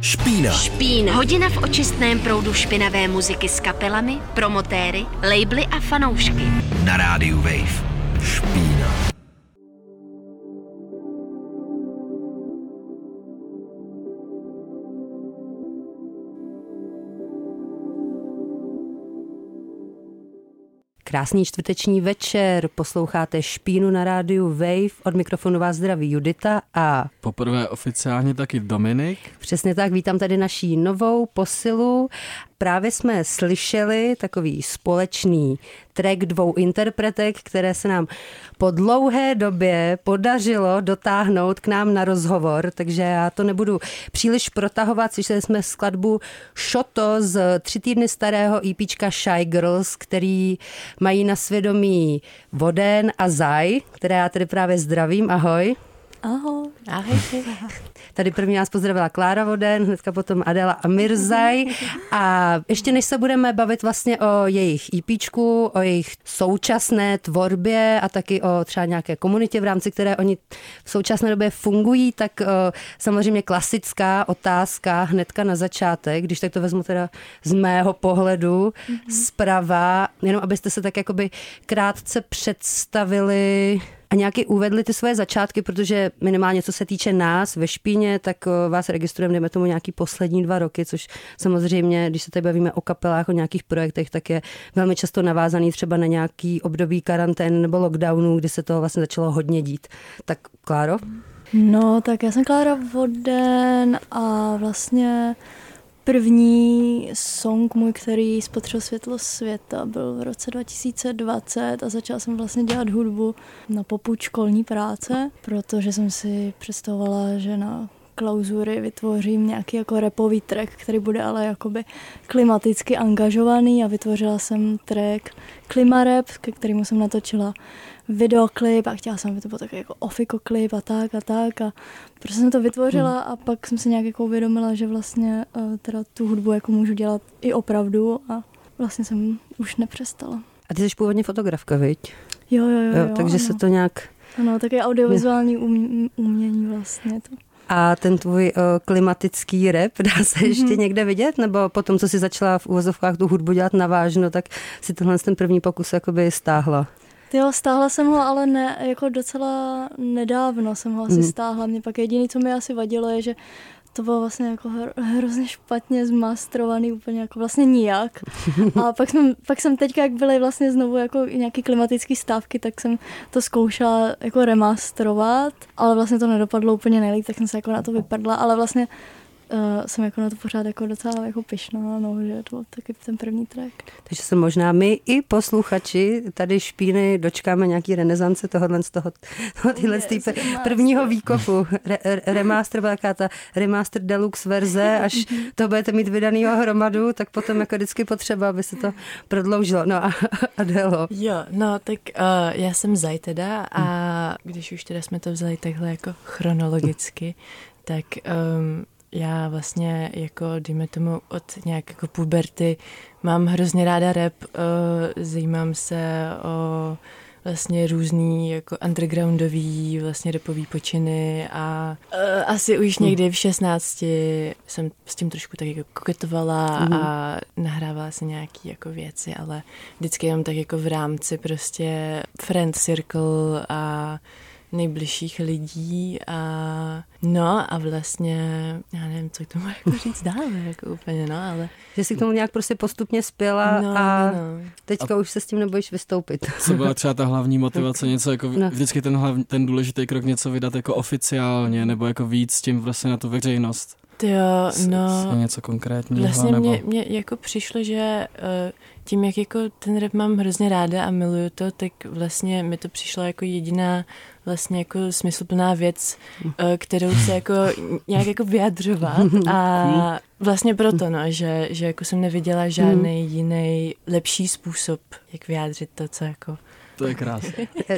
Špína. Špína. Hodina v očistném proudu špinavé muziky s kapelami, promotéry, labely a fanoušky. Na rádiu Wave. Špína. Krásný čtvrteční večer, posloucháte Špínu na rádiu Wave, od mikrofonu vás zdraví Judita a... Poprvé oficiálně taky Dominik. Přesně tak, vítám tady naší novou posilu právě jsme slyšeli takový společný track dvou interpretek, které se nám po dlouhé době podařilo dotáhnout k nám na rozhovor, takže já to nebudu příliš protahovat. Slyšeli jsme skladbu Shoto z tři týdny starého EPčka Shy Girls, který mají na svědomí Voden a Zaj, které já tedy právě zdravím. Ahoj. Ahoj. Ahoj. Tady první nás pozdravila Klára Voden, hnedka potom Adela a Mirzaj. A ještě než se budeme bavit vlastně o jejich EPčku, o jejich současné tvorbě a taky o třeba nějaké komunitě, v rámci které oni v současné době fungují, tak samozřejmě klasická otázka hnedka na začátek, když tak to vezmu teda z mého pohledu mm-hmm. zprava, jenom abyste se tak jakoby krátce představili a nějaký uvedli ty svoje začátky, protože minimálně co se týče nás ve špíně, tak eh, vás registrujeme, dejme tomu nějaký poslední dva roky, což samozřejmě, když se tady bavíme o kapelách, o nějakých projektech, tak je velmi často navázaný třeba na nějaký období karantén nebo lockdownu, kdy se toho vlastně začalo hodně dít. Tak Kláro? No, tak já jsem Klára Voden a vlastně První song můj, který spatřil světlo světa, byl v roce 2020 a začala jsem vlastně dělat hudbu na popud školní práce, protože jsem si představovala, že na klauzury vytvořím nějaký jako repový track, který bude ale jakoby klimaticky angažovaný a vytvořila jsem track Klimarep, ke kterému jsem natočila videoklip a chtěla jsem, aby to byl takový jako ofiko klip a tak a tak a prostě jsem to vytvořila hmm. a pak jsem si nějak jako uvědomila, že vlastně uh, teda tu hudbu jako můžu dělat i opravdu a vlastně jsem už nepřestala. A ty jsi původně fotografka, viď? Jo, jo, jo. jo, jo takže ano. se to nějak... Ano, také audiovizuální umění vlastně to. A ten tvůj o, klimatický rap, dá se ještě mm-hmm. někde vidět? Nebo potom, co jsi začala v úvozovkách tu hudbu dělat navážno, tak si tenhle ten první pokus jakoby stáhla? Jo, stáhla jsem ho, ale ne, jako docela nedávno jsem ho asi mm. stáhla. Mě pak jediný, co mi asi vadilo, je, že to bylo vlastně jako hro, hrozně špatně zmastrovaný, úplně jako vlastně nijak. A pak jsem, pak jsem teďka, jak byly vlastně znovu jako nějaký klimatický stávky, tak jsem to zkoušela jako remasterovat, ale vlastně to nedopadlo úplně nejlíp, tak jsem se jako na to vypadla, ale vlastně uh, jsem jako na to pořád jako docela jako pyšná, no, že to byl taky ten první track. Takže se možná my i posluchači tady špíny dočkáme nějaký renesance tohohle z toho, toho tyhle yes, prvního výkopu. Re, remaster, jaká ta remaster deluxe verze, až to budete mít vydanýho hromadu, tak potom jako vždycky potřeba, aby se to prodloužilo. No a Adelo. Jo, no tak uh, já jsem Zaj teda a když už teda jsme to vzali takhle jako chronologicky, tak um, já vlastně jako, dejme tomu, od nějak jako puberty mám hrozně ráda rap, uh, zajímám se o vlastně různý jako undergroundový vlastně repový počiny a uh, asi už hm. někdy v 16 jsem s tím trošku tak jako koketovala mm. a nahrávala se nějaký jako věci, ale vždycky jenom tak jako v rámci prostě friend circle a nejbližších lidí a no a vlastně, já nevím, co k tomu jako říct dále, jako úplně, no, ale... Že jsi k tomu nějak prostě postupně spěla no, a no, no. teďka a už se s tím nebojíš vystoupit. Co byla třeba ta hlavní motivace, něco jako no. vždycky ten, hlavní, ten důležitý krok něco vydat jako oficiálně, nebo jako víc s tím vlastně na tu veřejnost? Jo, no. něco konkrétního? Vlastně nebo... mě, mě jako přišlo, že uh, tím, jak jako ten rap mám hrozně ráda a miluju to, tak vlastně mi to přišlo jako jediná vlastně jako smysluplná věc, eh, kterou se jako nějak jako vyjadřovat a vlastně proto, no, že, že jako jsem neviděla žádný jiný lepší způsob, jak vyjádřit to, co jako to je krásné.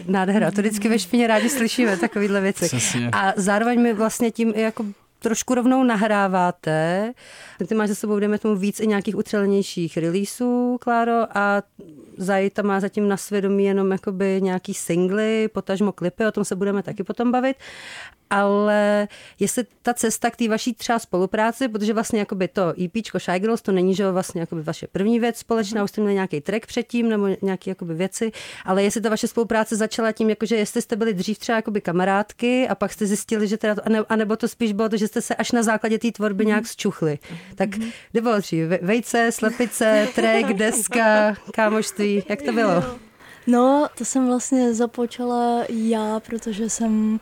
Nádhera, to vždycky ve špině rádi slyšíme, takovéhle věci. Přesně. A zároveň mi vlastně tím jako trošku rovnou nahráváte. Ty máš za sebou, jdeme tomu víc i nějakých utřelenějších releaseů, Kláro, a Zajita má zatím na svědomí jenom jakoby nějaký singly, potažmo klipy, o tom se budeme taky potom bavit. Ale jestli ta cesta k té vaší třeba spolupráci, protože vlastně jakoby to EP Shy Girls, to není, že vlastně jakoby vaše první věc společná, mm. už jste měli nějaký track předtím nebo nějaké jakoby věci, ale jestli ta vaše spolupráce začala tím, jakože jestli jste byli dřív třeba jakoby kamarádky a pak jste zjistili, že teda to, anebo to spíš bylo to, že jste se až na základě té tvorby mm. nějak zčuchli. Tak kde bylo dřív? Vejce, slepice, track, deska, kámoštví, jak to bylo? No, to jsem vlastně započala já, protože jsem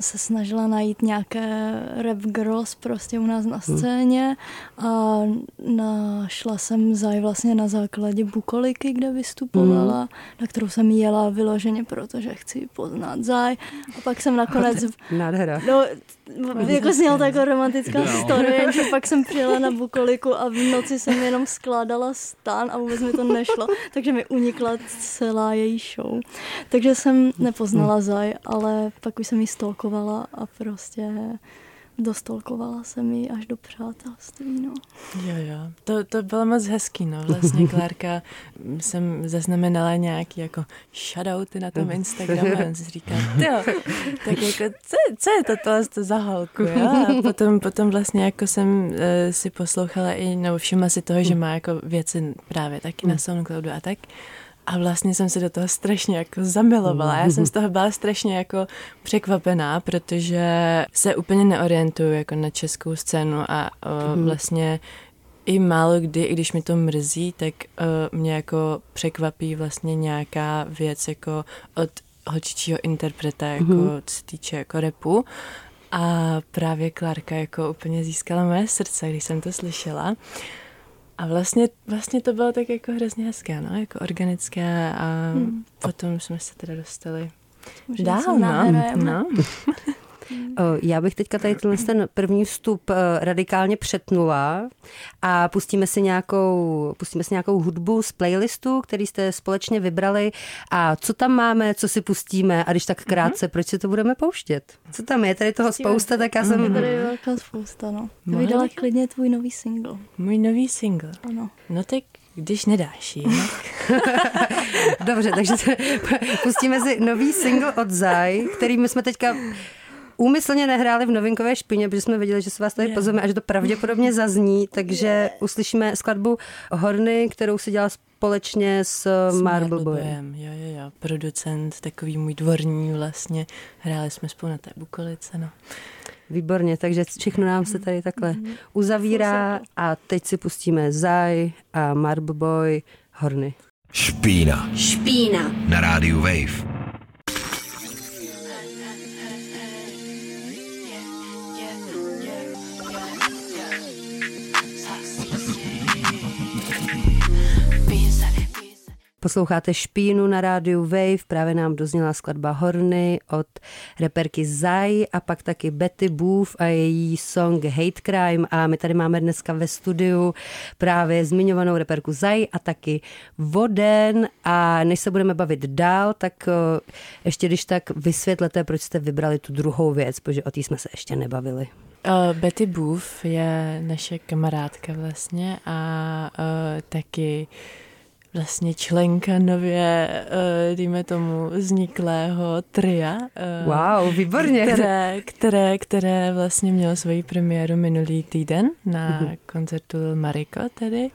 se snažila najít nějaké rap girls prostě u nás na hmm. scéně a našla jsem Zaj vlastně na základě Bukoliky, kde vystupovala, mm. na kterou jsem jela vyloženě, protože chci poznat Zaj. A pak jsem nakonec... Nádhera. No, jako zněla to jako romantická story, jenže pak jsem přijela na Bukoliku a v noci jsem jenom skládala stan a vůbec mi to nešlo, takže mi unikla celá její show. Takže jsem nepoznala Zaj, ale pak už jsem ji stolkovala a prostě dostolkovala se mi až do přátelství, no. Jo, jo, to, to bylo moc hezký, no, vlastně Klárka, jsem zaznamenala nějaký jako shoutouty na tom Instagramu a si říká, jo, tak jako, co, co je to tohle to za holku, jo? A potom, potom vlastně jako jsem uh, si poslouchala i, nebo všimla si toho, že má jako věci právě taky na Soundcloudu a tak. A vlastně jsem se do toho strašně jako zamilovala. Já jsem z toho byla strašně jako překvapená, protože se úplně neorientuju jako na českou scénu a o, mhm. vlastně i málo kdy, i když mi to mrzí, tak uh, mě jako překvapí vlastně nějaká věc jako od holčičího interpreta, jako mm-hmm. co se týče jako repu. A právě Klárka jako úplně získala moje srdce, když jsem to slyšela. A vlastně, vlastně to bylo tak jako hrozně hezké, no, jako organické a hmm. potom jsme se teda dostali Možná dál, no. no. Já bych teďka tady ten první vstup eh, radikálně přetnula a pustíme si nějakou, pustíme si nějakou hudbu z playlistu, který jste společně vybrali a co tam máme, co si pustíme a když tak krátce, mm-hmm. proč si to budeme pouštět? Co tam je? Tady toho spousta, tak já jsem... Je tady velká spousta, no. Vydala klidně tvůj nový single. Můj nový single? Ano. No tak když nedáš jinak. Dobře, takže pustíme si nový single od Zaj, který my jsme teďka úmyslně nehráli v novinkové špině, protože jsme věděli, že se vás tady yeah. pozveme a že to pravděpodobně zazní, takže yeah. uslyšíme skladbu Horny, kterou si dělala společně s, s Marble Boyem. Jo, jo, jo, producent, takový můj dvorní vlastně. Hráli jsme spolu na té bukolice, no. Výborně, takže všechno nám se tady takhle mhm. uzavírá a teď si pustíme Zaj a Marble Boy Horny. Špína. Špína. Na rádiu Wave. Posloucháte Špínu na rádiu Wave, právě nám dozněla skladba Horny od reperky Zai a pak taky Betty Booth a její song Hate Crime a my tady máme dneska ve studiu právě zmiňovanou reperku Zai a taky Voden a než se budeme bavit dál, tak eh, ještě když tak vysvětlete, proč jste vybrali tu druhou věc, protože o té jsme se ještě nebavili. Uh, Betty Booth je naše kamarádka vlastně a uh, taky vlastně členka nově, uh, dejme tomu, vzniklého tria. Uh, wow, výborně. Které, které, které vlastně mělo svoji premiéru minulý týden na uh-huh. koncertu Mariko tedy.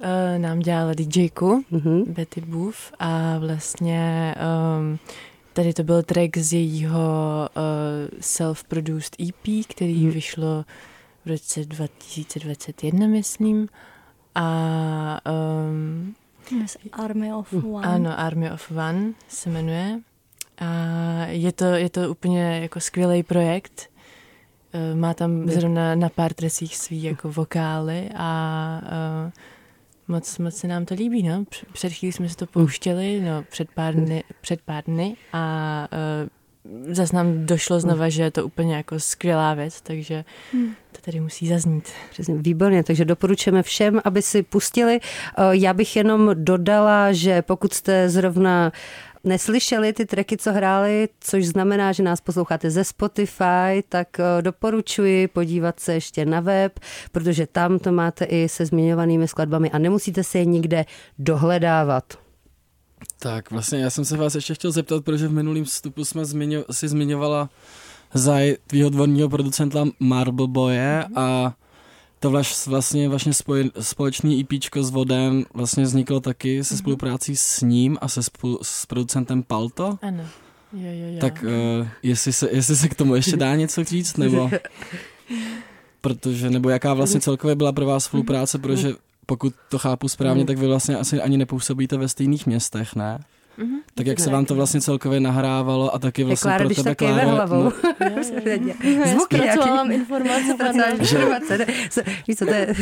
Uh, nám dělala DJku uh-huh. Betty Booth a vlastně um, tady to byl track z jejího uh, self-produced EP, který uh-huh. vyšlo v roce 2021, myslím. A um, Army of One. Ano, Army of One se jmenuje. A je to, je to úplně jako skvělý projekt. E, má tam zrovna na pár tresích svý jako vokály a uh, moc, moc se nám to líbí, no. Před chvílí jsme se to pouštěli, no, před pár dny, před pár dny a uh, zase nám došlo znova, že je to úplně jako skvělá věc, takže hmm. to tady musí zaznít. Přesně, výborně, takže doporučujeme všem, aby si pustili. Eh, já bych jenom dodala, že pokud jste zrovna neslyšeli ty tracky, co hráli, což znamená, že nás posloucháte ze Spotify, tak eh, doporučuji podívat se ještě na web, protože tam to máte i se zmiňovanými skladbami a nemusíte se je nikde dohledávat. Tak vlastně já jsem se vás ještě chtěl zeptat, protože v minulém vstupu jsme zmiňo, si zmiňovala za tvýho dvorního producenta Marble Boye a to vlastně, vlastně spoj, společný EP s Vodem vlastně vzniklo taky se mm-hmm. spoluprácí s ním a se spolu, s producentem Palto. Ano. Jo, jo, jo. Tak uh, jestli, se, jestli se k tomu ještě dá něco říct, nebo... Protože, nebo jaká vlastně celkově byla pro vás spolupráce, protože pokud to chápu správně, tak vy vlastně asi ani nepůsobíte ve stejných městech, ne? Mm-hmm. Tak jak se vám to vlastně celkově nahrávalo a taky vlastně Klára, pro tebe, Klára... hlavou. No. Zvuky nějaký. informace. informace. Víš co, to je...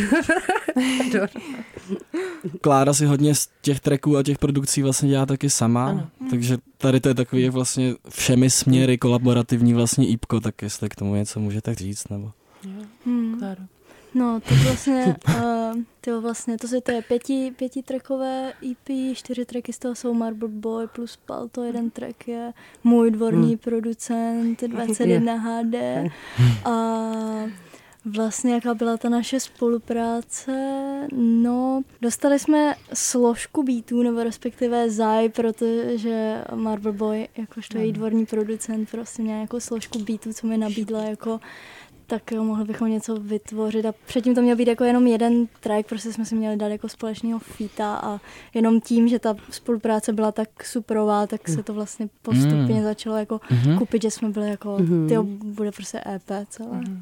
Klára si hodně z těch tracků a těch produkcí vlastně dělá taky sama, ano. takže tady to je takový jak vlastně všemi směry kolaborativní vlastně ípko, tak jestli k tomu něco můžete říct, nebo... Hmm. No, to vlastně, uh, to vlastně, to, je, to je pěti, pětitrackové EP, čtyři tracky z toho jsou Marble Boy plus Palto, jeden track je můj dvorní hmm. producent, 21 HD a Vlastně jaká byla ta naše spolupráce? No, dostali jsme složku beatů, nebo respektive Zaj, protože Marble Boy, jakožto její dvorní producent, prostě měl jako složku beatů, co mi nabídla jako tak jo, mohli bychom něco vytvořit a předtím to měl být jako jenom jeden track, prostě jsme si měli dát jako společného feata a jenom tím, že ta spolupráce byla tak superová, tak se to vlastně postupně mm. začalo jako mm-hmm. kupit, že jsme byli jako, mm-hmm. tyjo, bude prostě EP celé. Mm-hmm.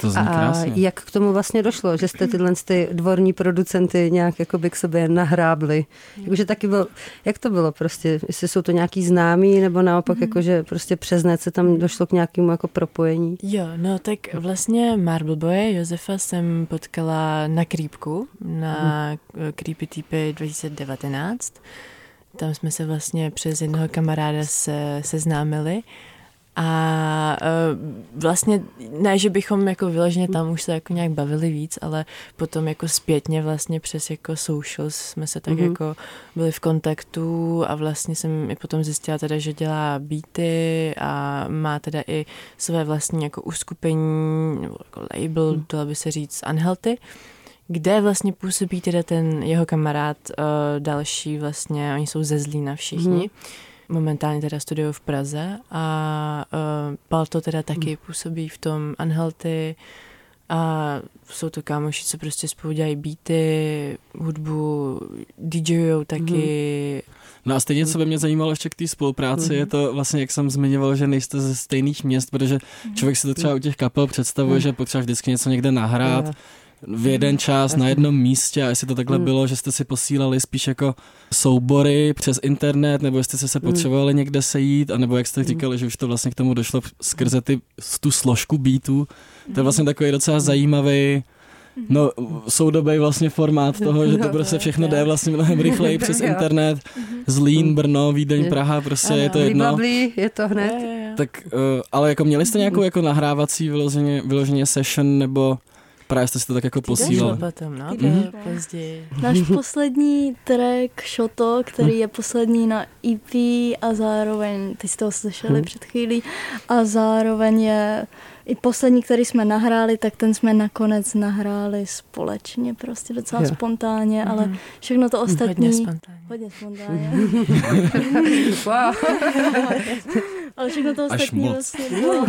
To zní a krásně. jak k tomu vlastně došlo, že jste tyhle ty dvorní producenty nějak jakoby k sobě nahrábli? Jakože taky bylo, jak to bylo prostě? Jestli jsou to nějaký známí, nebo naopak mm. jakože prostě přes net se tam došlo k nějakému jako propojení? Jo, no tak vlastně Marble Boy Josefa jsem potkala na Creepku, na mm. Creepy Typy 2019. Tam jsme se vlastně přes jednoho kamaráda se, seznámili. A uh, vlastně ne, že bychom jako vyloženě tam už se jako nějak bavili víc, ale potom jako zpětně vlastně přes jako socials jsme se tak mm-hmm. jako byli v kontaktu a vlastně jsem i potom zjistila teda, že dělá beaty a má teda i své vlastní jako uskupení nebo jako label, mm. to by se říct Unhealthy kde vlastně působí teda ten jeho kamarád uh, další vlastně, oni jsou ze Zlína všichni. Mm momentálně teda studuju v Praze a uh, Palto teda taky hmm. působí v tom Unhealthy a jsou to kámoši, co prostě spolu dělají beaty, hudbu, DJujou taky. Hmm. No a stejně, co by mě zajímalo ještě k té spolupráci, mm-hmm. je to vlastně, jak jsem zmiňoval, že nejste ze stejných měst, protože mhm. člověk si to třeba u těch kapel představuje, mm. že potřeba vždycky něco někde nahrát, mm v jeden čas na jednom místě a jestli to takhle hmm. bylo, že jste si posílali spíš jako soubory přes internet, nebo jestli jste se hmm. potřebovali někde sejít, anebo jak jste hmm. říkali, že už to vlastně k tomu došlo skrze ty, tu složku beatů. To je vlastně takový docela zajímavý No, soudobý vlastně formát toho, že to prostě všechno jde vlastně mnohem rychleji přes internet. Zlín, Brno, Vídeň, Praha, prostě je to jedno. je to hned. Tak, uh, ale jako měli jste nějakou jako nahrávací vyloženě, vyloženě session, nebo Právě jste si to tak jako posílali. potom, no, mm později. Náš poslední track Shoto, který je poslední na EP a zároveň, ty jste ho slyšeli hmm. před chvílí, a zároveň je i poslední, který jsme nahráli, tak ten jsme nakonec nahráli společně, prostě docela yeah. spontánně, mm-hmm. ale všechno to ostatní... Hodně spontánně. Hodně spontánně. wow. ale všechno to ostatní vlastně bylo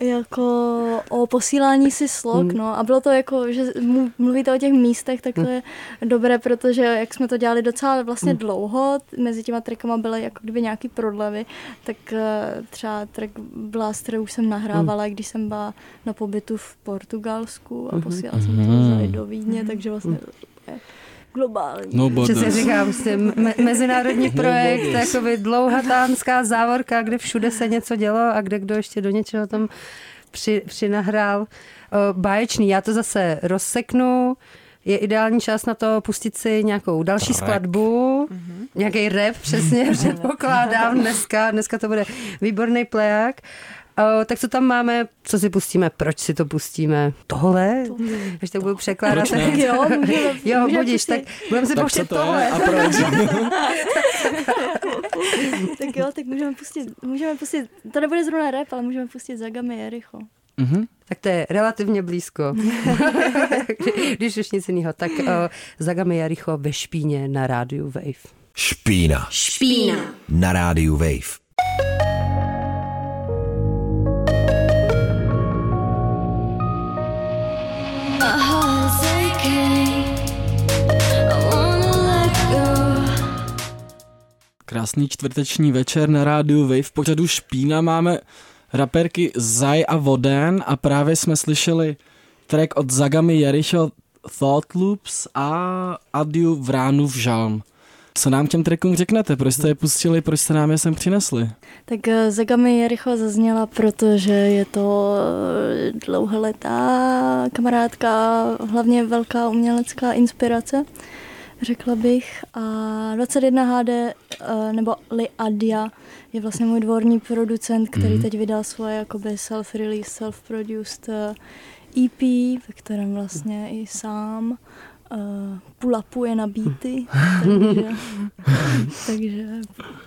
jako o posílání si slok, hmm. no a bylo to jako, že mluvíte o těch místech, tak to hmm. je dobré, protože jak jsme to dělali docela vlastně hmm. dlouho, mezi těma trackama byly jako kdyby nějaký prodlevy, tak eh, třeba track Blaster už jsem nahrávala, hmm. když jsem byla na pobytu v Portugalsku a hmm. posílala jsem to do Vídně, takže vlastně globální. No Přesně říkám, prostě me- mezinárodní projekt, no jakoby dlouhatánská závorka, kde všude se něco dělo a kde kdo ještě do něčeho tam při, přinahrál. Báječný, já to zase rozseknu. Je ideální čas na to pustit si nějakou další Track. skladbu, mm-hmm. nějaký rap, přesně předpokládám dneska. Dneska to bude výborný pleják. Uh, tak co tam máme, co si pustíme, proč si to pustíme? Tohle? Když tak budu překládat. Tak jo, můžeme, jo můžeme budíš, tak budeme si tak pouštět tohle. A proč? tak jo, tak můžeme pustit, můžeme pustit, to nebude zrovna rap, ale můžeme pustit Zagami Jericho. Mm-hmm. Tak to je relativně blízko. Když už nic jiného. Tak uh, Zagami Jericho ve špíně na rádiu Wave. Špína. Špína. Na rádiu Wave. Krásný čtvrteční večer na rádiu Wave. V pořadu Špína máme raperky Zaj a Voden a právě jsme slyšeli track od Zagami Jarišo Thought Loops a Adiu v Žalm. Co nám těm trackům řeknete? Proč jste je pustili, proč jste nám je sem přinesli? Tak eh, Zagami je rychle zazněla, protože je to eh, dlouholetá kamarádka, hlavně velká umělecká inspirace, řekla bych. A 21 HD eh, nebo Li Adia je vlastně můj dvorní producent, který Mhm. teď vydal svoje jakoby self-release, self-produced eh, EP, ve kterém vlastně i sám uh, pulapuje na beaty, takže, takže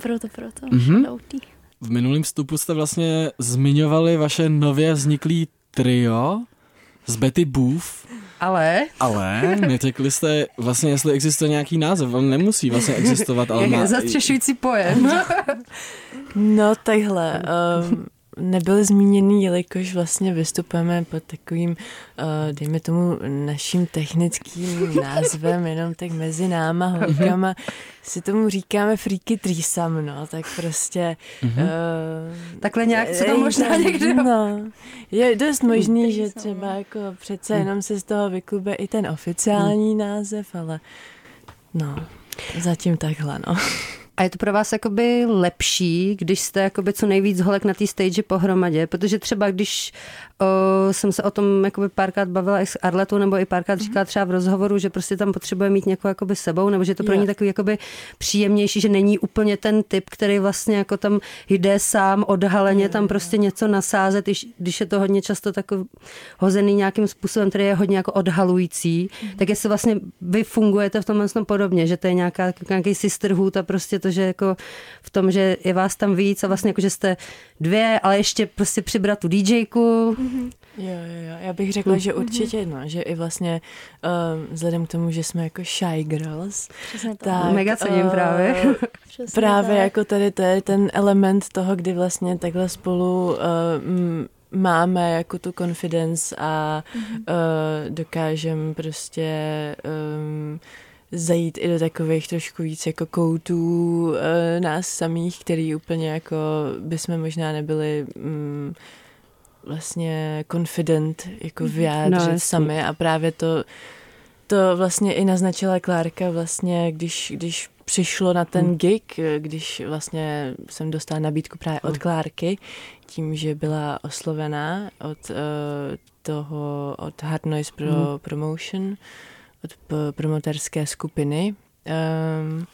proto, proto, Mhm. shoutouty. V minulém vstupu jste vlastně zmiňovali vaše nově vzniklý trio z Betty Booth, Ale ale neřekli jste vlastně, jestli existuje nějaký název. On nemusí vlastně existovat, ale jak má... zastřešující pojem. No takhle, um, nebyl zmíněný, jelikož vlastně vystupujeme pod takovým, uh, dejme tomu, naším technickým názvem, jenom tak mezi náma, holkama, si tomu říkáme freaky threesome, no, tak prostě... Uh, Takhle nějak se to možná někde... No, je dost možný, že třeba jako přece jenom se z toho vyklube i ten oficiální název, ale no, zatím takhle, no. A je to pro vás jakoby lepší, když jste jakoby co nejvíc holek na té stage pohromadě, protože třeba když o, jsem se o tom jakoby párkrát bavila i s Arletou, nebo i párkrát říkala třeba v rozhovoru, že prostě tam potřebuje mít někoho jakoby sebou, nebo že je to pro ní takový jakoby příjemnější, že není úplně ten typ, který vlastně jako tam jde sám odhaleně tam prostě něco nasázet, když, když je to hodně často takový hozený nějakým způsobem, který je hodně jako odhalující, tak jestli vlastně vy fungujete v tomhle tom podobně, že to je nějaká, nějaký sisterhood a prostě to, že jako v tom, že je vás tam víc a vlastně jako, že jste dvě, ale ještě prostě přibrat tu DJku. Jo, jo, jo. Já bych řekla, že určitě, no, že i vlastně um, vzhledem k tomu, že jsme jako shy girls, Přesně tak. tak... Mega cením eh, právě. Přesně Právě tak. jako tady to je ten element toho, kdy vlastně takhle spolu uh, m, máme jako tu confidence a Mhm. uh, dokážeme prostě um, zajít i do takových trošku víc jako koutů uh, nás samých, který úplně jako bychom možná nebyli um, vlastně confident jako vyjádřit No, sami. A právě to to vlastně i naznačila Klárka vlastně, když, když přišlo na ten gig, když vlastně jsem dostala nabídku právě od Klárky, tím, že byla oslovená od uh, toho, od Hard Noise Pro Promotion, od promoterské skupiny, um,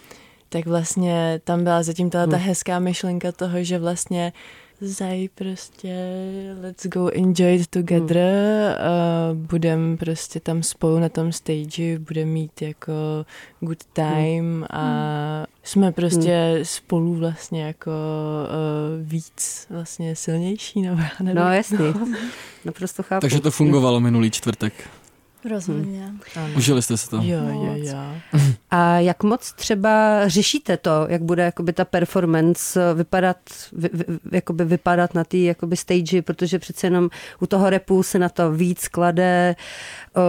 tak vlastně tam byla zatím ta, ta hezká myšlenka toho, že vlastně Zaj prostě let's go enjoy it together, uh, budem prostě tam spolu na tom stage, budeme mít jako good time a jsme prostě spolu vlastně jako uh, víc vlastně silnější, nebo nevím. No jasný. Naprosto chápu. Takže to fungovalo minulý čtvrtek. Rozhodně. Ano. Užili jste si to. Jo, jo, jo. A jak moc třeba řešíte to, jak bude jakoby ta performance vypadat, vy, vy, jakoby vypadat na té jakoby stage, protože přece jenom u toho repu se na to víc klade o,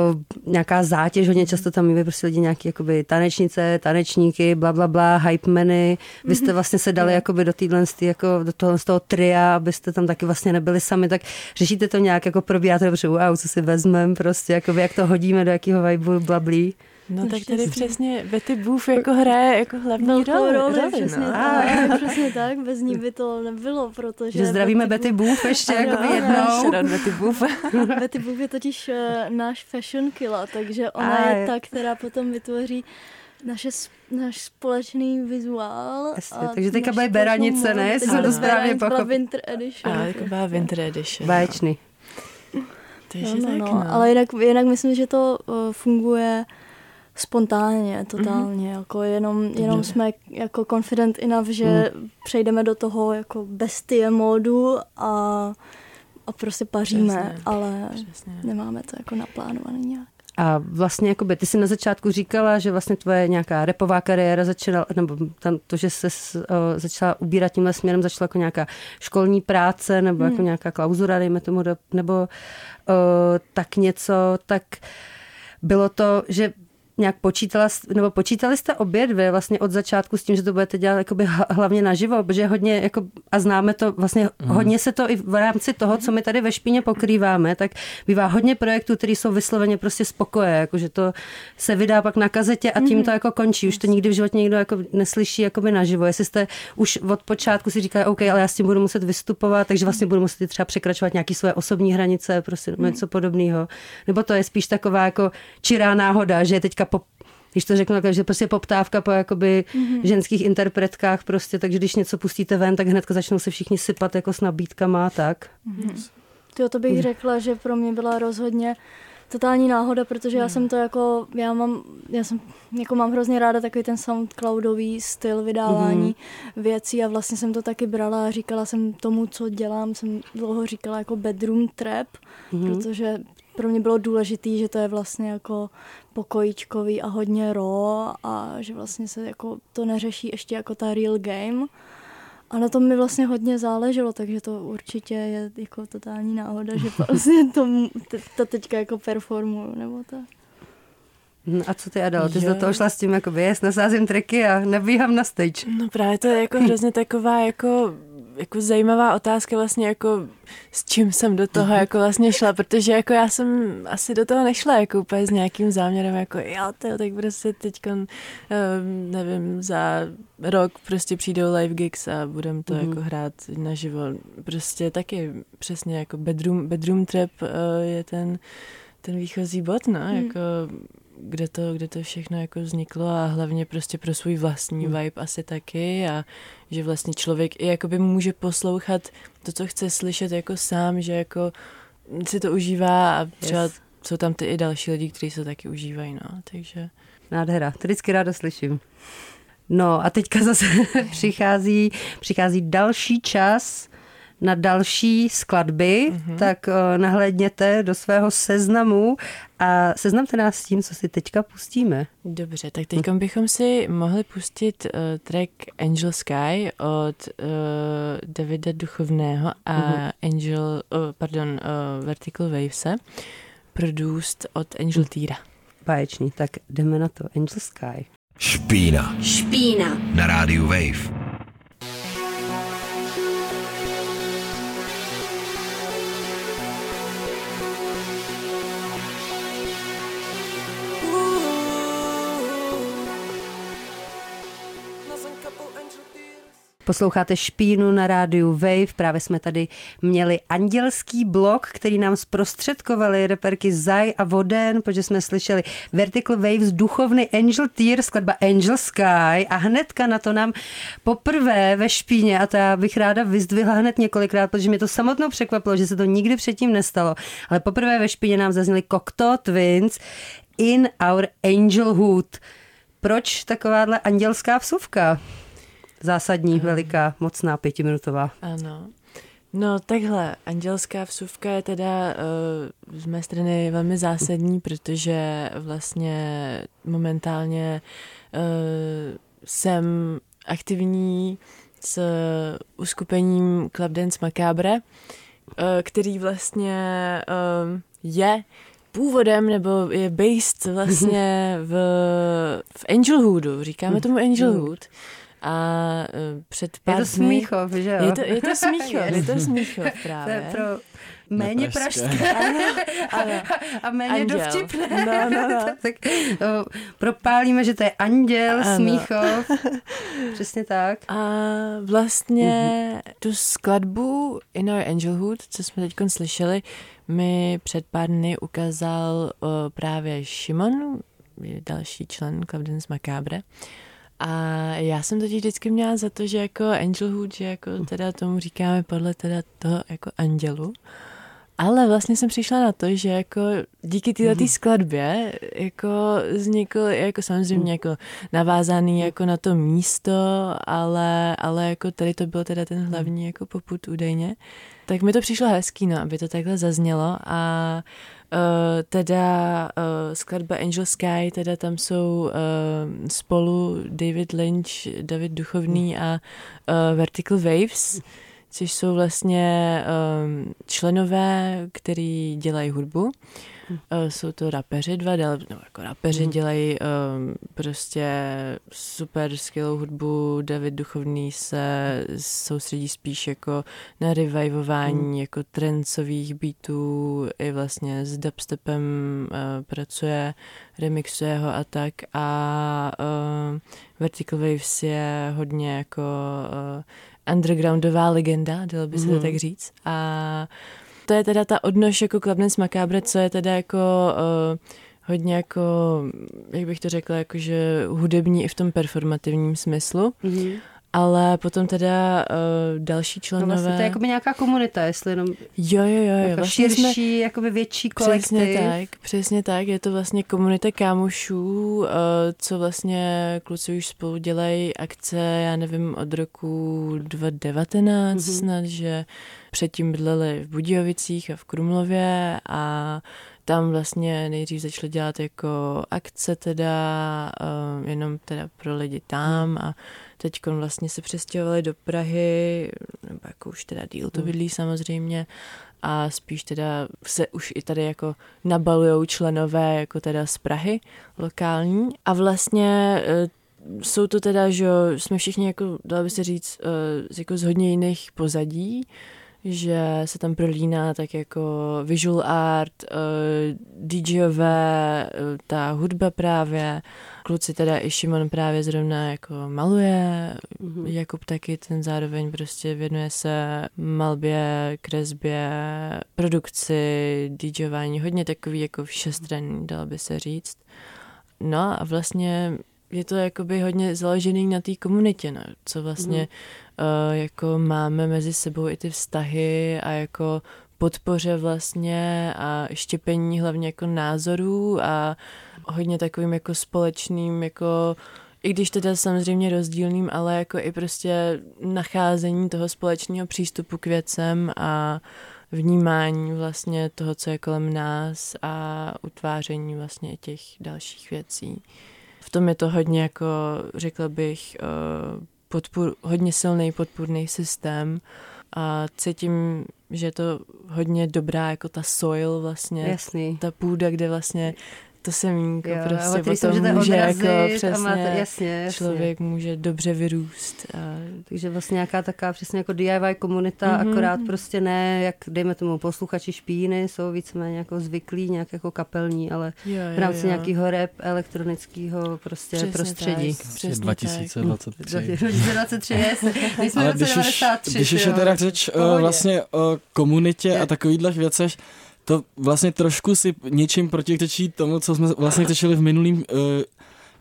nějaká zátěž, hodně často tam mývají prostě lidi nějaký jakoby tanečnice, tanečníky, bla, bla, bla, hypemeny. Vy jste vlastně se dali jakoby do týhle, jako do toho, z toho tria, abyste tam taky vlastně nebyli sami, tak řešíte to nějak, jako probíháte dobře, wow, co si vezmeme, prostě, jakoby, jak to hodíme, do jakého vibu, blablí. No tak Štěstí. tady přesně Betty Boop jako hraje jako hlavní Velkou roli. roli, přesně, no. tak, přesně tak, bez ní by to nebylo, protože... Že zdravíme Betty Booth ještě Ano, jakoby ano. jednou. Sharon Betty Boop. Betty Boop je totiž uh, náš fashion killer, takže ona A je ta, která potom vytvoří naše, náš společný vizuál. Jasně, a takže teďka byly beranice, ne? Jestli jsem to správně pochopila. Winter Edition. A jako byla Winter Edition. Báječný. Takže no, no, tak, no. no. Ale jinak, jinak myslím, že to uh, funguje spontánně, totálně, mm-hmm. jako jenom, jenom jsme jako confident enough, že mm. přejdeme do toho jako bestie módu a, a prostě paříme, Přesně. ale Přesně. nemáme to jako naplánované nějak. A vlastně jakoby, ty jsi na začátku říkala, že vlastně tvoje nějaká repová kariéra začala, nebo tam to, že se začala ubírat tímhle směrem, začala jako nějaká školní práce, nebo jako nějaká klauzura, dejme tomu, do- nebo o, tak něco, tak bylo to, že nějak počítala, nebo počítali jste obě dvě vlastně od začátku s tím, že to budete dělat jakoby hlavně naživo, protože hodně, jako, a známe to vlastně, mm. hodně se to i v rámci toho, co my tady ve špíně pokrýváme, tak bývá hodně projektů, které jsou vysloveně prostě spokoje, jako, že to se vydá pak na kazetě a tím to jako končí. Už to nikdy v životě nikdo jako neslyší jakoby naživo. Jestli jste už od počátku si říkali, OK, ale já s tím budu muset vystupovat, takže vlastně budu muset třeba překračovat nějaké své osobní hranice, prostě nebo něco podobného. Nebo to je spíš taková jako čirá náhoda, že je teďka po, když to řeknu takhle, že prostě poptávka po jakoby mm-hmm. ženských interpretkách prostě, takže když něco pustíte ven, tak hnedka začnou se všichni sypat jako s nabídkama a tak. Jo, to bych řekla, že pro mě byla rozhodně totální náhoda, protože já jsem to jako, já mám, já jsem, jako mám hrozně ráda takový ten soundcloudový styl vydávání věcí a vlastně jsem to taky brala a říkala jsem tomu, co dělám, jsem dlouho říkala jako bedroom trap, protože pro mě bylo důležitý, že to je vlastně jako pokojíčkový a hodně raw a že vlastně se jako to neřeší ještě jako ta real game. A na tom mi vlastně hodně záleželo, takže to určitě je jako totální náhoda, že vlastně to, to teďka jako performuju, nebo tak. Hm, A co ty, Adel? Ty jsi Jo. do toho šla s tím, jako jest, nasázím triky a nabíhám na stage. No právě to je jako hrozně taková jako, jako zajímavá otázka vlastně jako s čím jsem do toho jako vlastně šla, protože jako já jsem asi do toho nešla jako úplně s nějakým záměrem jako jo, to, tak prostě teď nevím, za rok prostě přijdou live gigs a budem to jako hrát naživo. Prostě taky přesně jako bedroom, bedroom trap eh, je ten, ten výchozí bod, no, jako kde to, kde to všechno jako vzniklo a hlavně prostě pro svůj vlastní vibe asi taky a že vlastně člověk i jakoby může poslouchat to, co chce slyšet jako sám, že jako si to užívá a třeba Yes. jsou tam ty i další lidi, kteří se taky užívají, no, takže... Nádhera, to vždycky ráda slyším. No a teďka zase přichází, přichází další čas na další skladby, mm-hmm. tak uh, nahlédněte do svého seznamu a seznamte nás s tím, co si teďka pustíme. Dobře, tak teď bychom si mohli pustit uh, track Angel Sky od uh, Davida Duchovného a Mhm. Angel, uh, pardon, uh, Vertical Wavese, produced od Angel Týra. Báječný, tak jdeme na to. Angel Sky. Špína Špína. na rádiu Wave. Posloucháte Špínu na rádiu Wave. Právě jsme tady měli andělský blok, který nám zprostředkovali reperky Zaj a Voden, protože jsme slyšeli Vertical Waves, duchovný Angel Tear, skladba Angel Sky a hnedka na to nám poprvé ve Špíně, a to já bych ráda vyzdvihla hned několikrát, protože mě to samotnou překvapilo, že se to nikdy předtím nestalo, ale poprvé ve Špíně nám zazněli Cocteau Twins in our Angelhood. Proč takováhle andělská vsuvka? Zásadní, veliká, mocná, pětiminutová. Ano. No takhle, andělská vsuvka je teda uh, z mé strany velmi zásadní, protože vlastně momentálně uh, jsem aktivní s uskupením Club Dance Macabre, uh, který vlastně um, je původem nebo je based vlastně v, v Angelhoodu. Říkáme tomu Angelhood. A uh, před pár Je to dny- Smíchov, že jo? je to, je to Smíchov, je to Smíchov To je právě. pro méně pražské ano. a méně Anděl. dovtipné. No, no, no. tak o, propálíme, že to je anděl, Ano. Smíchov. Přesně tak. A vlastně tu skladbu In Our Angelhood, co jsme teď slyšeli, mi před pár dny ukázal o, právě Šimon, další člen Club Dance Macabre. A já jsem totiž vždycky měla za to, že jako Angelhood, že jako teda tomu říkáme podle teda toho jako andělu. Ale vlastně jsem přišla na to, že jako díky této skladbě jako vznikl jako samozřejmě jako navázaný jako na to místo, ale, ale jako tady to byl teda ten hlavní jako poput údajně. Tak mi to přišlo hezký, no, aby to takhle zaznělo a Uh, teda uh, skladba Angel Sky, teda tam jsou uh, spolu David Lynch, David Duchovný a uh, Vertical Waves, což jsou vlastně um, členové, který dělají hudbu. Uh, jsou to rapeři dva, dál, no jako rapeři Hmm. dělají um, prostě super skvělou hudbu, David Duchovný se soustředí spíš jako na revivování Hmm. jako trencových beatů, i vlastně s dubstepem uh, pracuje, remixuje ho a tak a uh, Vertical Waves je hodně jako uh, undergroundová legenda, dalo by se to Mhm. tak říct a to je teda ta odnož jako Clubdance Macabre, co je teda jako uh, hodně jako, jak bych to řekla, jakože hudební i v tom performativním smyslu, Mhm. Ale potom teda uh, další No členové... vlastně to je jakoby nějaká komunita, jestli jenom Jo, jo, jo, jo. jako Vlastně širší, jsme, jakoby větší kolektiv. Přesně tak, přesně tak. Je to vlastně komunita kámošů, uh, co vlastně kluci už spolu dělají akce, já nevím, od roku 2019 Mhm. mm-hmm. snad, že předtím bydleli v Budějovicích a v Krumlově a tam vlastně nejdřív začali dělat jako akce teda, uh, jenom teda pro lidi tam a teď vlastně se přestěhovali do Prahy, nebo jako už teda díl to Hmm. bydlí samozřejmě a spíš teda se už i tady jako nabalujou členové jako teda z Prahy lokální a vlastně eh, jsou to teda, že jsme všichni jako, dalo by se říct, eh, z jako z hodně jiných pozadí, že se tam prolíná tak jako visual art, uh, DJové, uh, ta hudba právě, kluci teda i Šimon právě zrovna jako maluje, Mhm. Jakub taky, ten zároveň prostě věnuje se malbě, kresbě, produkci, DJování, hodně takový jako všestranný, dalo by se říct. No a vlastně je to jakoby hodně založený na té komunitě, no, co vlastně mm. Uh, jako máme mezi sebou i ty vztahy a jako podpoře vlastně a štěpení hlavně jako názorů a hodně takovým jako společným jako i když teda samozřejmě rozdílným, ale jako i prostě nacházení toho společného přístupu k věcem a vnímání vlastně toho, co je kolem nás a utváření vlastně těch dalších věcí. V tom je to hodně jako, řekla bych, eh, podpůr, hodně silný podpůrný systém a cítím, že je to hodně dobrá jako ta soil vlastně, Jasný. ta půda, kde vlastně to semínko Jo, prostě potom může odrazit jako a přesně, máte, jasně, jasně. člověk může dobře vyrůst. A, Takže vlastně nějaká taková přesně jako DIY komunita, Mhm. mm-hmm. akorát prostě ne, jak dejme tomu posluchači špíny, jsou víceméně jako zvyklí, nějak jako kapelní, ale jo, v rámci jo. nějakého rap elektronického prostě Přesně prostředí. tak, přesně 2023. 2023 je, my jsme Ale v roce když už, 93. když už je jo. teda řeč uh, vlastně o komunitě Je. a takovýchhle věcech, to vlastně trošku si něčím protiřečí tomu, co jsme vlastně řešili v minulým, uh,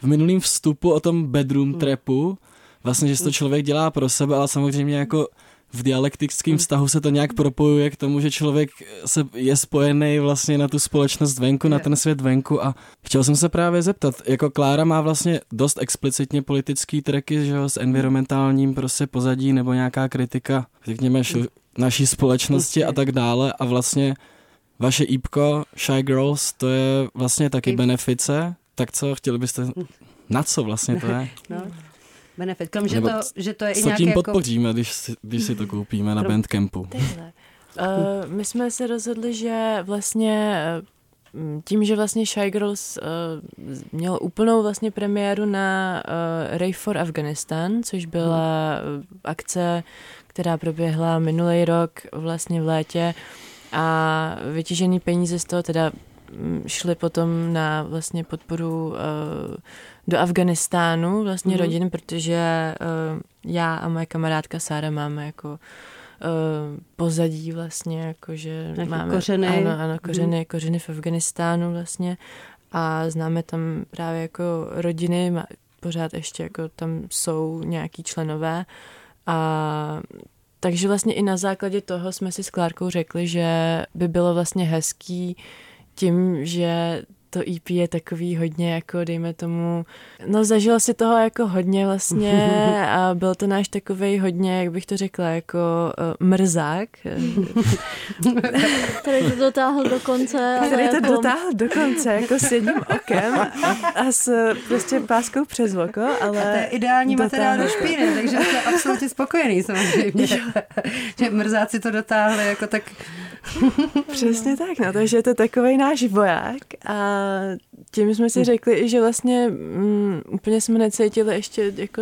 v minulým vstupu o tom bedroom Hmm. trapu. Vlastně, že to člověk dělá pro sebe, ale samozřejmě jako v dialektickém Hmm. vztahu se to nějak propojuje k tomu, že člověk se je spojený vlastně na tu společnost venku, na ten svět venku. A chtěl jsem se právě zeptat, jako Klára má vlastně dost explicitně politický tracky, že jo, s environmentálním prostě pozadí nebo nějaká kritika, řekněme, naší společnosti a tak dále. A vlastně vaše ípko Shy Girls, to je vlastně taky I- benefice, tak co, chtěli byste, na co vlastně to je? No. Benefit, krom, že Nebo to, že to je i Co nějaký tím jako... podpoříme, když si, když si to koupíme na Krom- Bandcampu? Uh, my jsme se rozhodli, že vlastně uh, tím, že vlastně Shy Girls uh, mělo úplnou vlastně premiéru na uh, Ray for Afghanistan, což byla uh, akce, která proběhla minulý rok vlastně v létě a vytěžený peníze z toho teda mm, šly potom na vlastně podporu uh, do Afganistánu vlastně Mhm. mm-hmm. rodin, protože uh, já a moje kamarádka Sára máme jako uh, pozadí vlastně, jakože Nějaké máme kořeny. Ano, ano, kořeny, Mhm. kořeny v Afganistánu vlastně a známe tam právě jako rodiny, pořád ještě jako tam jsou nějaký členové a takže vlastně i na základě toho jsme si s Klárkou řekli, že by bylo vlastně hezký tím, že to EP je takový hodně jako, dejme tomu, no zažila si toho jako hodně vlastně a byl to náš takový hodně, jak bych to řekla, jako uh, mrzák. Který to dotáhl do konce. který to jako, dotáhl do konce, jako s jedním okem a s prostě páskou přes oko, ale... To je ideální materiál do dotáhl špíny, takže jsem absolutně spokojený samozřejmě. že mrzáci to dotáhli jako tak... Přesně tak, no, takže je to takový náš voják a tím jsme si řekli, že vlastně mm, úplně jsme necítili ještě jako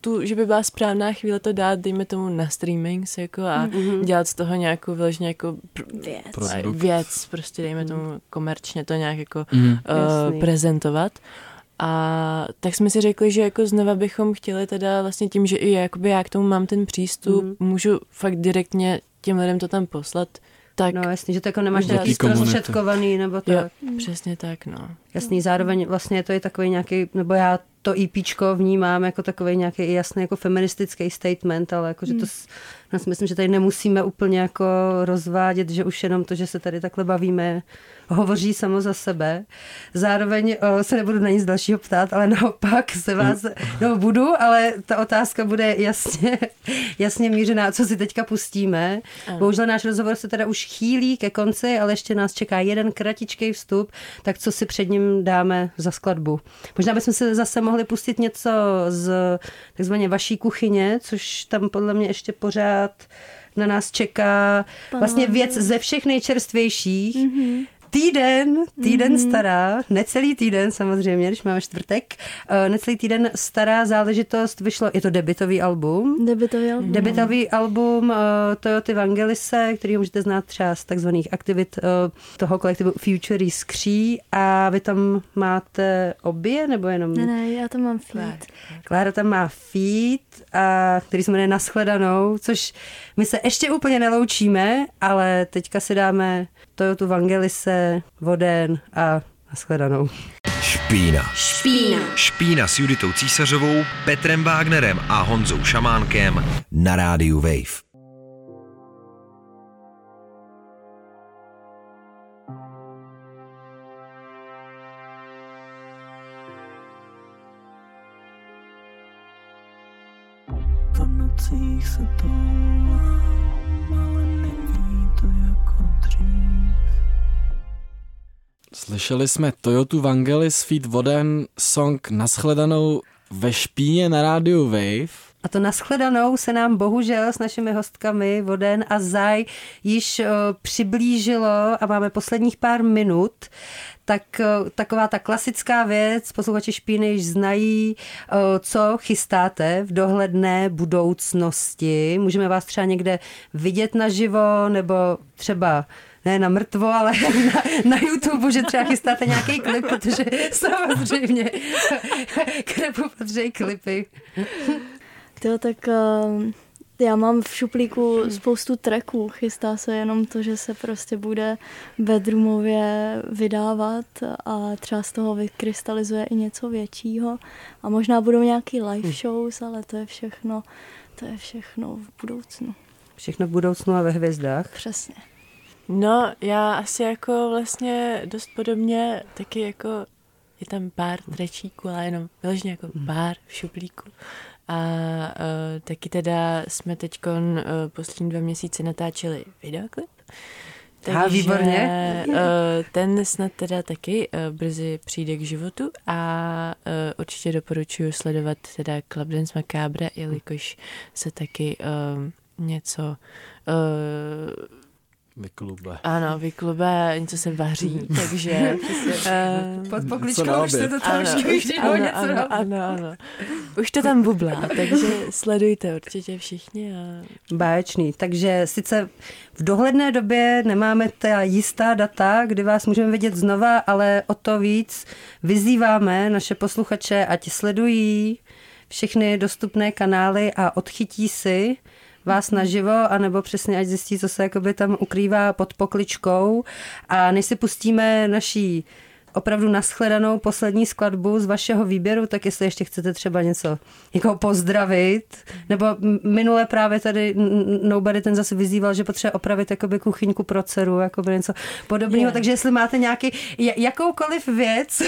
tu, že by byla správná chvíle to dát, dejme tomu na streaming se jako a mm-hmm. dělat z toho nějakou vyloženě jako pr- Věc. Produkt. věc, prostě dejme tomu komerčně to nějak jako Mhm. uh, Jasný. prezentovat. A tak jsme si řekli, že jako znova bychom chtěli teda vlastně tím, že i jakoby já k tomu mám ten přístup, Mhm. můžu fakt direktně těm lidem to tam poslat, tak No jasně, že to jako nemáš nějaký zprostředkovaný nebo tak. jo, přesně tak, no. Jasný, zároveň vlastně je to i takový nějaký, nebo já to EPčko vnímám jako takový nějaký jasný jako feministický statement, ale jako, že to, s- já si myslím, že tady nemusíme úplně jako rozvádět, že už jenom to, že se tady takhle bavíme, hovoří samo za sebe. Zároveň o, se nebudu na nic dalšího ptát, ale naopak se vás, no budu, ale ta otázka bude jasně, jasně mířená, co si teďka pustíme. Bohužel náš rozhovor se teda už chýlí ke konci, ale ještě nás čeká jeden kratičký vstup, tak co si před ním dáme za skladbu. Možná bychom se zase mohli pustit něco z takzvaně vaší kuchyně, což tam podle mě ještě pořád na nás čeká vlastně věc ze všech nejčerstvějších. Mm-hmm. Týden, týden mm-hmm. stará, necelý týden samozřejmě, když máme čtvrtek, uh, necelý týden stará záležitost vyšlo, je to debitový album, Debitový album. Debitový album uh, Toyoty Vangelise, který můžete znát třeba z takzvaných aktivit uh, toho kolektivu Future Skří a vy tam máte obě nebo jenom... Ne, ne, já tam mám feed. Klára tam má feed, a, který se jmenuje Naschledanou, což my se ještě úplně neloučíme, ale teďka si dáme Toyotu Vangelise, Voden a Naschledanou. Špína. Špína. Špína s Juditou Císařovou, Petrem Wagnerem a Honzou Šamánkem na rádiu Wave. Nocích se toulám, Slyšeli jsme Toyotu Vangelis Feed Voden song Naschledanou ve špíně na rádiu Wave. A to naschledanou se nám bohužel s našimi hostkami Voden a Zaj již uh, přiblížilo a máme posledních pár minut. Tak uh, taková ta klasická věc, posluchači špíny již znají, uh, co chystáte v dohledné budoucnosti. Můžeme vás třeba někde vidět naživo, nebo třeba ne na mrtvo, ale na, na YouTube, že třeba chystáte nějaký klip, protože samozřejmě k repu patří klipy. Jo, tak uh, já mám v šuplíku spoustu tracků. Chystá se jenom to, že se prostě bude bedroomově vydávat a třeba z toho vykrystalizuje i něco většího. A možná budou nějaký live shows, ale to je všechno, to je všechno v budoucnu. Všechno v budoucnu a ve hvězdách. Přesně. No, já asi jako vlastně dost podobně, taky jako je tam pár trečíků, ale jenom vyloženě jako pár v šuplíku. A uh, taky teda jsme teď uh, poslední dva měsíce natáčeli videoklip. A, výborně. uh, ten snad teda taky uh, brzy přijde k životu a uh, určitě doporučuji sledovat teda Club Dance Macabre, jelikož se taky uh, něco uh, Vyklube. ano, vyklube, něco se vaří, takže... uh, Pod pokličkou už se to tam ano, už ano, ano, ano, ano. Už to tam bublá, takže sledujte určitě všichni. A... Báječný. Takže sice v dohledné době nemáme ta jistá data, kdy vás můžeme vidět znova, ale o to víc vyzýváme naše posluchače, ať sledují všechny dostupné kanály a odchytí si vás naživo, anebo přesně ať zjistí, co se jakoby tam ukrývá pod pokličkou. A než si pustíme naší opravdu naschledanou poslední skladbu z vašeho výběru, tak jestli ještě chcete třeba něco někoho pozdravit, nebo minule právě tady Nobody ten zase vyzýval, že potřebuje opravit jakoby kuchyňku pro dceru, jakoby něco podobného, Je. takže jestli máte nějaký, jakoukoliv věc,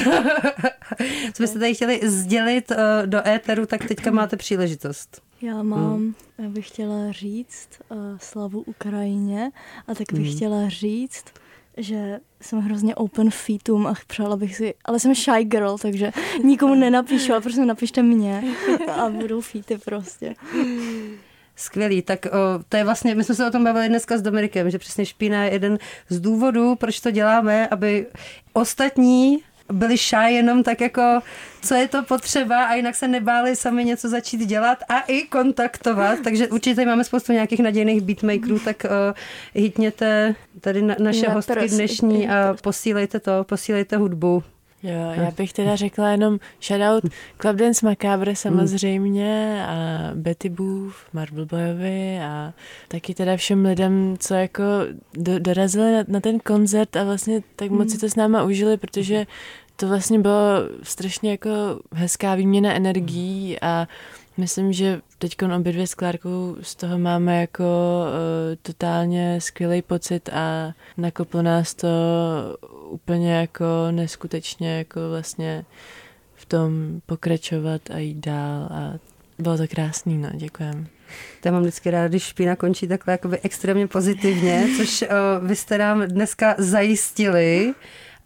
co byste tady chtěli sdělit eh, do éteru, tak teďka máte příležitost. Já mám, já bych chtěla říct uh, slavu Ukrajině a tak bych Mhm. chtěla říct, že jsem hrozně open feetum a přála bych si, ale jsem shy girl, takže nikomu nenapíšu, ale prostě napište mě a budou feety prostě. Skvělý, tak o, to je vlastně, my jsme se o tom bavili dneska s Dominikem, že přesně špína je jeden z důvodů, proč to děláme, aby ostatní byli shy jenom tak jako, co je to potřeba a jinak se nebáli sami něco začít dělat a i kontaktovat, takže určitě máme spoustu nějakých nadějných beatmakerů, tak uh, hitněte tady na, naše Rappers, hostky dnešní a posílejte to, posílejte hudbu. Jo, já bych teda řekla jenom shoutout Club Dance Macabre samozřejmě a Betty Booth, Marble Boyovi a taky teda všem lidem, co jako do, dorazili na, na ten koncert a vlastně tak moc si to s náma užili, protože to vlastně bylo strašně jako hezká výměna energií a myslím, že teď obě dvě s Klárkou z toho máme jako uh, totálně skvělý pocit a nakoplo nás to úplně jako neskutečně jako vlastně v tom pokračovat a jít dál a bylo to krásný, no, děkujem. Já mám vždycky ráda, když špína končí takhle jakoby extrémně pozitivně, což o, vy jste nám dneska zajistili.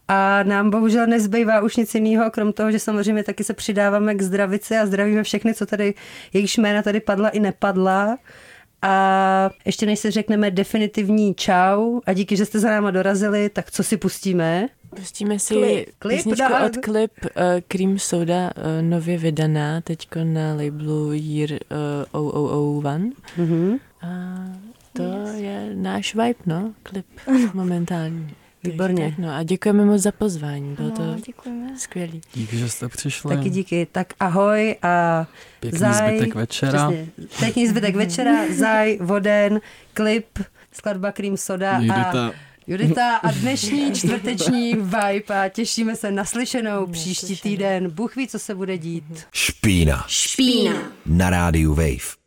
A nám bohužel nezbývá už nic jiného, krom toho, že samozřejmě taky se přidáváme k zdravici a zdravíme všechny, co tady, jejichž jména tady padla i nepadla. A ještě než se řekneme definitivní čau a díky, že jste za náma dorazili, tak co si pustíme? Pustíme si Klip, klip písničku dál. od Clip uh, Cream Soda, uh, nově vydaná, teďko na labelu Year uh, 001. Mhm. A to je náš vibe, no, klip momentální. Výborně. Tak, no a děkujeme moc za pozvání, bylo No, to děkujeme. skvělý. Díky, že jste přišli. Taky díky. Tak ahoj a Pěkný Zaj, zbytek večera. Přesně. Pěkný zbytek večera, Zaj, Voden, klip, skladba Cream Soda a Judita, Judita a dnešní čtvrteční vibe a těšíme se na slyšenou příští týden. Bůh ví, co se bude dít. Špína Špína. na rádiu Wave.